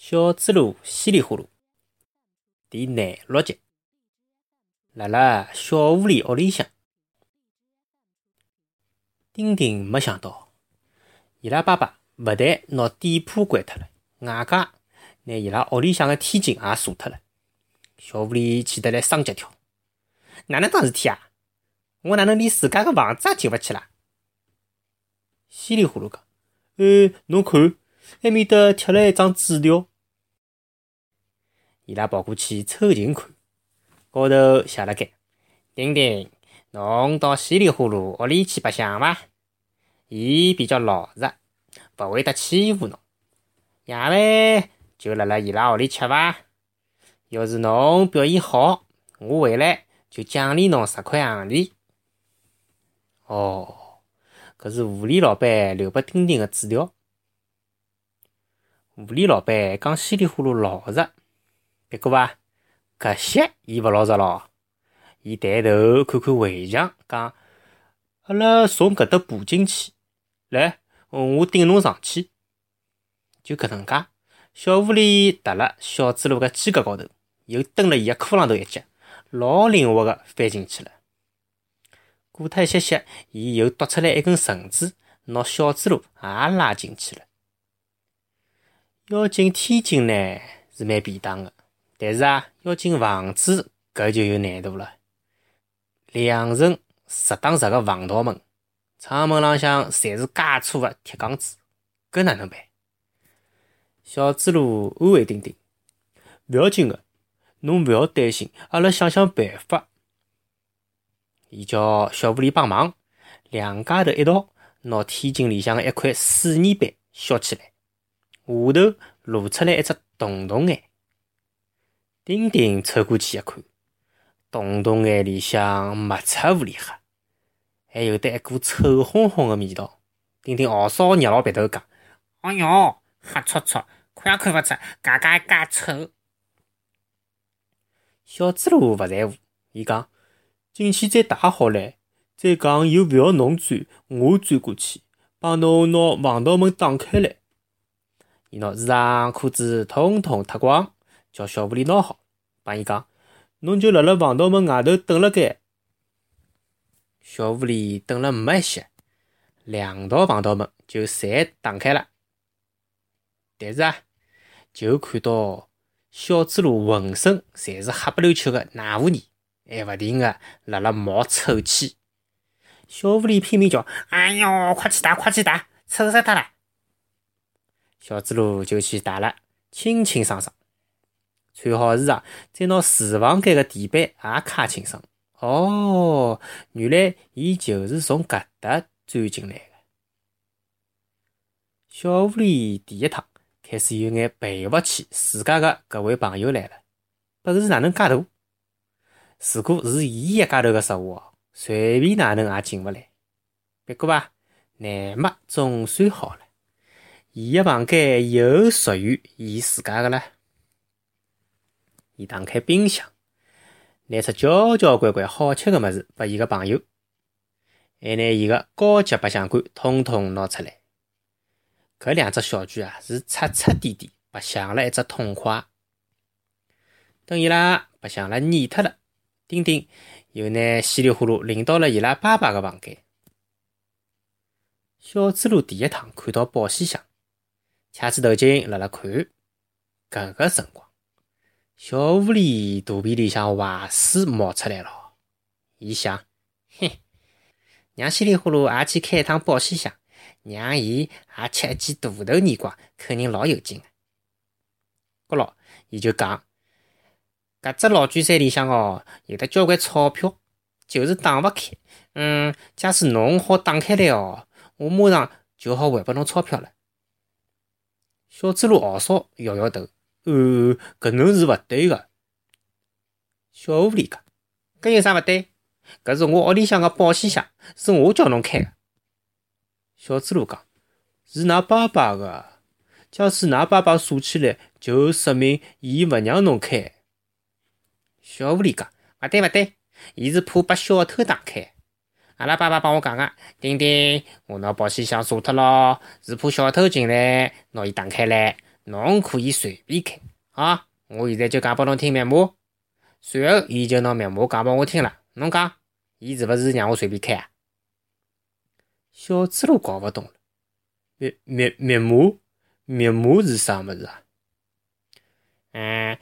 小猪猡稀里呼噜第廿六集，辣辣小狐狸屋里向，丁丁没想到，伊拉爸爸勿但拿店铺关脱了，外加拿伊拉屋里向个天井也锁脱了。小狐狸气得来双脚跳，哪能桩事体啊？我哪能连自家个房子也进勿去啦？稀里呼噜讲，呃，侬看。埃面搭贴了一张纸条，伊拉跑过去凑近看，高头写了该：“丁丁，侬到稀里呼噜屋里去白相伐？伊比较老实，勿会得欺负侬。夜饭就辣辣伊拉屋里吃伐？要是侬表现好，我回来就奖励侬十块洋钿。”哦，搿是狐狸老板留拨丁丁个纸条。狐狸老板讲稀里呼噜老实，别过伐？搿些伊勿老实咯。伊抬头看看围墙，讲：“阿拉从搿搭爬进去，来，我顶侬上去。”就搿能介，小狐狸踏辣小猪猡个肩胛高头，又蹬了伊个裤浪头一脚，老灵活个翻进去了。过脱一歇歇，伊又夺出来一根绳子，拿小猪猡也拉进去了。要进天井呢是蛮便当的，但是啊，要进房子搿就有难度了。两层实打实个防盗门，窗门浪向侪是介粗个铁钢子，搿哪能办？小猪猡安慰丁丁：“勿要紧个，侬勿要担心，阿拉想想办法。”伊叫小狐狸帮忙，两家头一道拿天井里向个一块水泥板削起来。下头露出来一只洞洞眼，丁丁凑过去一看，洞洞眼里向没出狐狸黑，还有得一股臭烘烘的味道。丁丁嗷嗷捏牢鼻头讲：“哎哟，黑戳戳，看也看勿出，嘎嘎介臭。”小猪猡勿在乎，伊讲：“进去再打好唻，再讲又勿要侬钻，我钻过去，帮侬拿防盗门打开来。”伊拿衣裳裤子统统脱光，叫小狐狸拿好，帮伊讲：“侬就辣辣防盗门外头等辣盖。”小狐狸等了没一歇，两道防盗门就侪打开了。但是啊，就看到小猪猡浑身侪是黑不溜秋个奶糊泥，还勿停个辣辣冒臭气。小狐狸拼命叫：“哎哟，快去打，快去打，臭死脱了！”小猪猡就去打了，清清爽爽，穿好衣裳，再拿厨房间个地板也擦清爽。哦，原来伊就是从搿搭钻进来的。小狐狸第一趟开始有眼佩服起自家个搿位朋友来了，本事哪能介大？如果是伊一家头个说话，随便哪能也进勿来。别过伐，内幕总算好了。伊个房间又属于伊自家个了。伊打开冰箱，拿出交交关关好吃个物事拨伊个朋友，还拿伊个高级白相馆统统拿出来。搿两只小鬼啊，是彻彻底底白相了一只痛快。等伊拉白相了腻脱了，丁丁又拿稀里呼噜领到了伊拉爸爸个房间。小猪猡第一趟看到保险箱。掐起头颈，辣辣看。搿个辰光，小狐狸肚皮里向坏水冒出来了。伊想，嘿，让稀里呼噜也去开一趟保险箱，让伊也吃一记大头年瓜，肯定老有劲个。过咯，伊就讲，搿只老卷山里向哦，有得交关钞票，就是打勿开。嗯，假使侬好打开来哦，我马上就好还拨侬钞票了。小猪猡豪少摇摇头，呃，搿能是勿对个。小狐狸讲：“搿有啥勿对？搿是我屋里向个保险箱，是我叫侬开个。”小猪猡讲：“是㑚爸爸个，假使㑚爸爸锁起来，就说明伊勿让侬开。”小狐狸讲：“勿对勿对，伊是怕把小偷打开。”阿拉爸爸帮我讲个，丁丁，我拿保险箱锁脱咯，是怕小偷进来拿伊打开来。侬可以随便开啊！我现在就讲拨侬听密码。随后，伊就拿密码讲拨我听了。侬讲，伊是勿是让我随便开啊？小猪猡搞勿懂了，密密密码，密码是啥物事啊？嗯，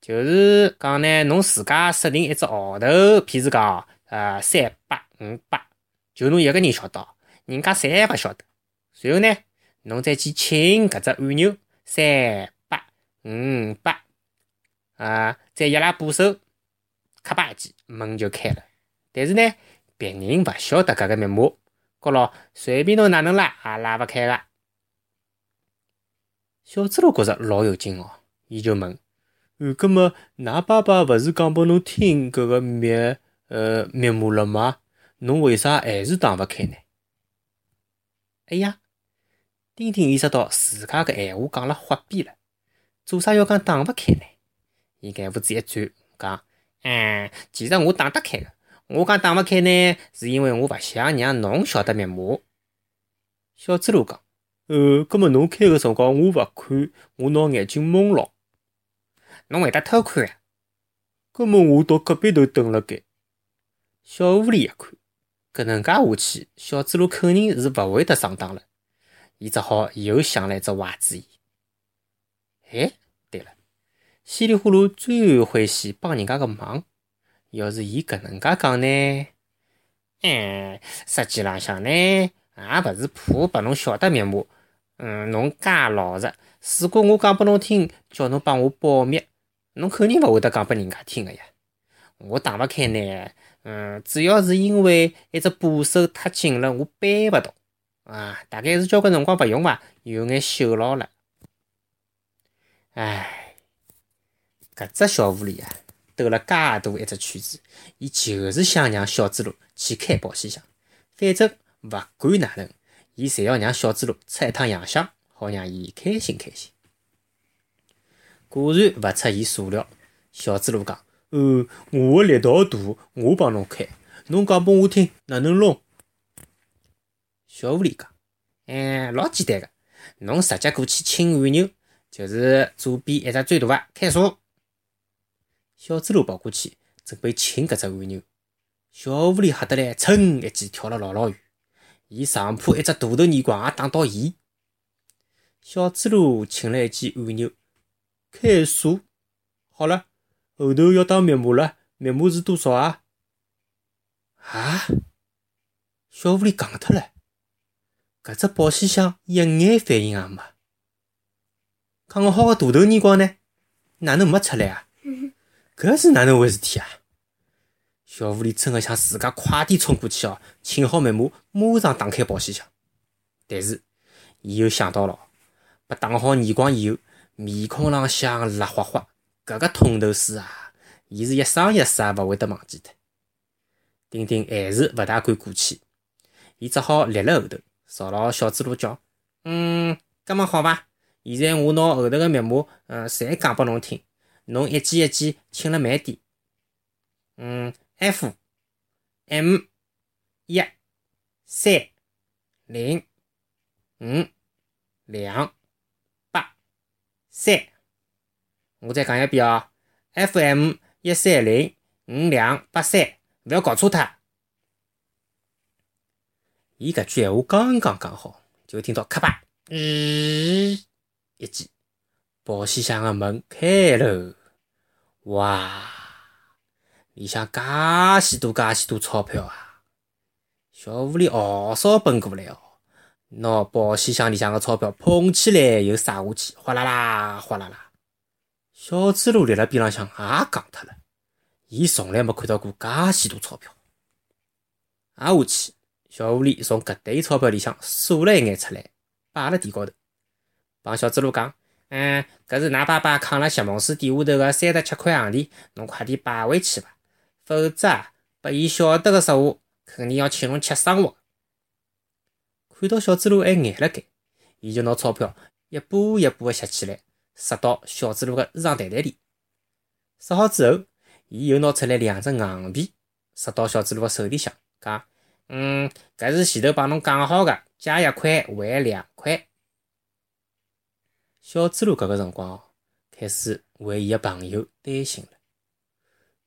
就是讲呢，侬自家设定一只号头，譬如讲，呃，三八五八，就侬一个人晓得，人家侪勿晓得。随后呢，侬再去轻搿只按钮，三八五八，啊，再一拉把手，咔吧一记，门就开了。但是呢，别人勿晓得搿个密码。觉咯，随便侬哪能拉也拉勿开个。小猪猡觉着老有劲哦，伊就问：“呃，葛末㑚爸爸勿是讲拨侬听搿个密呃密码了吗？侬为啥还是打勿开呢？”哎呀，丁丁意识到自家个闲话讲了滑边了，做啥要讲打勿开呢？伊眼胡子一转，讲：“嗯，其实我打得开个。”我讲打勿开呢，是因为我勿想让侬晓得密码。小猪猡讲：“呃，葛末侬开个辰光我勿看，我拿眼睛蒙牢。侬会得偷看啊？葛末我到隔壁头等辣盖。小狐狸一看，搿能介下去，小猪猡肯定是勿会得上当了。伊只好又想了一只坏主意。哎，对了，稀里呼噜最欢喜帮人家个忙。要是伊搿能介讲呢？哎，实际浪向呢，也勿是怕拨侬晓得密码。嗯，侬介老实，如果我讲拨侬听，叫侬帮我保密，侬肯定勿会得讲拨人家听个呀。我打勿开呢，嗯，主要是因为一只把手太紧了，我扳勿动。啊，大概是交关辰光勿用伐，有眼锈牢了。哎，搿只小狐狸啊！兜了介大一只圈子，伊就是想让小猪猡去开保险箱。反正勿管哪能，伊侪要让小猪猡出一趟洋相，好让伊开心开心。果然勿出伊所料，小猪猡讲：“呃，我个力道大，我帮侬开。侬讲拨我听哪能弄？”小狐狸讲：“哎，老简单个，侬直接过去轻按钮，就是左边一只最大个开锁。”小猪猡跑过去，准备亲搿只按钮。小狐狸吓得来，噌一记跳了老老远。伊上怕一只大头耳光也打到伊。小猪猡亲了一记按钮，开锁。好了，后头要打密码了，密码是多少啊？啊！小狐狸戆脱了。搿只保险箱一眼反应也没。讲好个大头耳光呢？哪能没出来啊？搿是哪能回事体啊？小狐狸真个想自家快点冲过去哦，请好密码，马上打开保险箱。但是，伊又想到了，被打好耳光以后，面孔浪向辣花花，搿个痛头水啊，伊是一生一世也勿会得忘记的。丁丁还是勿大敢过去，伊只好立辣后头，朝牢小猪猡叫：“嗯，搿么好伐？现在我拿后头个密码，嗯，侪讲拨侬听。”侬一记一记，轻了慢点。嗯，F M 一三零五两八三，我再讲一遍哦，F M 一三零五两八三，勿要搞错脱。伊搿句闲话刚刚讲好，就听到咔吧，咦，一记，保险箱个门开喽。哇！里向介许多、介许多钞票啊！小狐狸嗷嗷奔过来哦，拿保险箱里向个钞票捧起来又撒下去，哗啦啦，哗啦啦。小猪猡立辣边浪向也戆脱了，伊从来没看到过介许多钞票。挨下去，小狐狸从搿堆钞票里向数了一眼出来，摆辣地高头，帮小猪猡讲。嗯，搿是㑚爸爸藏辣席梦思底下头个三十七块洋钿，侬快点摆回去伐，否则啊，拨伊晓得个说话，肯定要请侬吃生活。看到小猪猡还眼辣盖，伊就拿钞票一步一步个拾起来，塞到小猪猡个衣裳袋袋里。塞好之后，伊又拿出来两只硬币，塞到小猪猡个手里向，讲：嗯，搿是前头帮侬讲好个，借一块还两块。小猪猡搿个辰光哦，开始为伊个朋友担心了。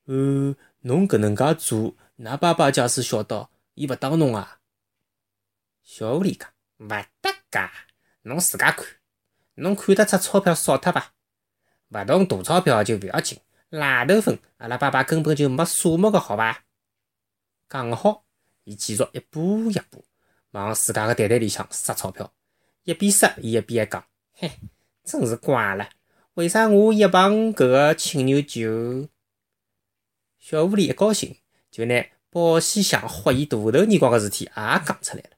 呃，侬搿能介做，㑚爸爸假使晓得，伊勿打侬啊？小狐狸讲：勿搭界，侬自家看，侬看得出钞票少脱伐？勿动大钞票就勿要紧，赖头粉，阿拉爸爸根本就没数目个好伐？讲好，伊继续一步一步往自家个袋袋里向塞钞票，一边塞伊一边还讲：嘿，真是怪了，为啥我一碰搿个青牛就……小狐狸一高兴，就拿保险箱豁伊大头耳光个事体也讲出来了。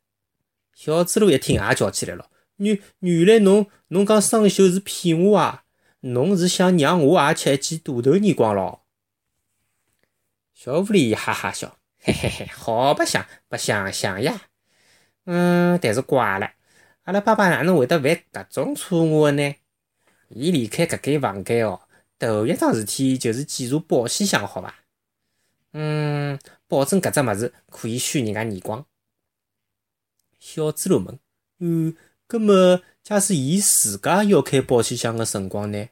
小猪猡一听也叫起来了：“原原来侬侬讲生锈是骗我啊？侬是想让我也吃一记大头耳光咯？”小狐狸哈哈笑：“嘿嘿嘿，好白相，白相相呀！嗯，但是怪了，阿拉爸爸哪能会得犯搿种错误呢？伊离开搿间房间哦，头一桩事体就是检查保险箱，好伐？”嗯，保证搿只物事可以虚人家耳光。小猪猡问：“嗯，葛末假使伊自家要开保险箱个辰光呢？”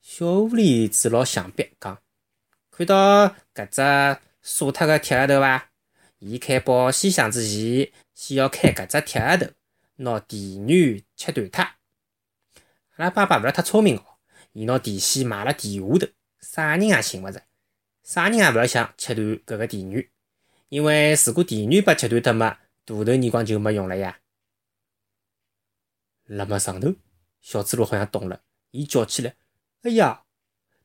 小狐狸指牢墙壁讲：“看到搿只锁脱个铁额头伐？伊开保险箱之前，先要开搿只铁额头，拿电源切断脱。阿拉爸爸勿要太聪明哦，伊拿电线埋辣电下头，啥人也寻勿着。”啥人也勿要想切断搿个电源，因为如果电源被切断脱嘛，大头耳光就没用了呀。辣么上头，小猪猡好像懂了，伊叫起来：“哎呀，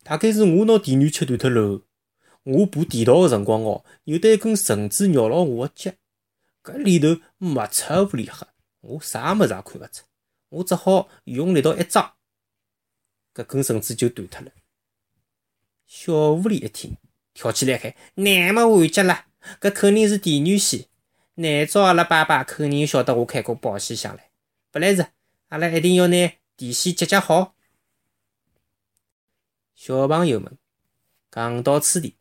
大概是我拿电源切断脱喽！我补地道个辰光哦，有得一根绳子绕牢我个脚，搿里头没出乌里黑，我啥物事也看勿出，我只好用力道一抓，搿根绳子就断脱了。”小狐狸一听。跳起来喊：“难么完结了，搿肯定是电源线。难早阿拉爸爸肯定晓得我开过保险箱唻，不来事，阿拉一定要拿电线接接好。”小朋友们，讲到此地，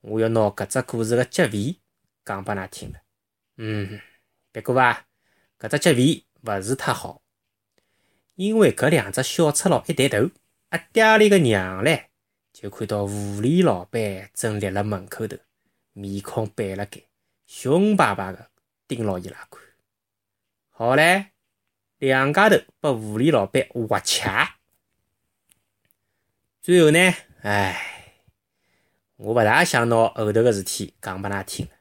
我要拿搿只故事的结尾讲拨㑚听了。嗯，不过伐，搿只结尾勿是太好，因为搿两只小赤佬一抬头，阿爹里个娘唻！就看到狐狸老板正立辣门口头，面孔板辣盖，凶巴巴个盯牢伊拉看。好唻，两家头被狐狸老板挖卡。最后呢，唉，我勿大想拿后头个事体讲拨㑚听了，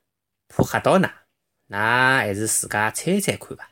怕吓到㑚，㑚还是自家猜猜看伐。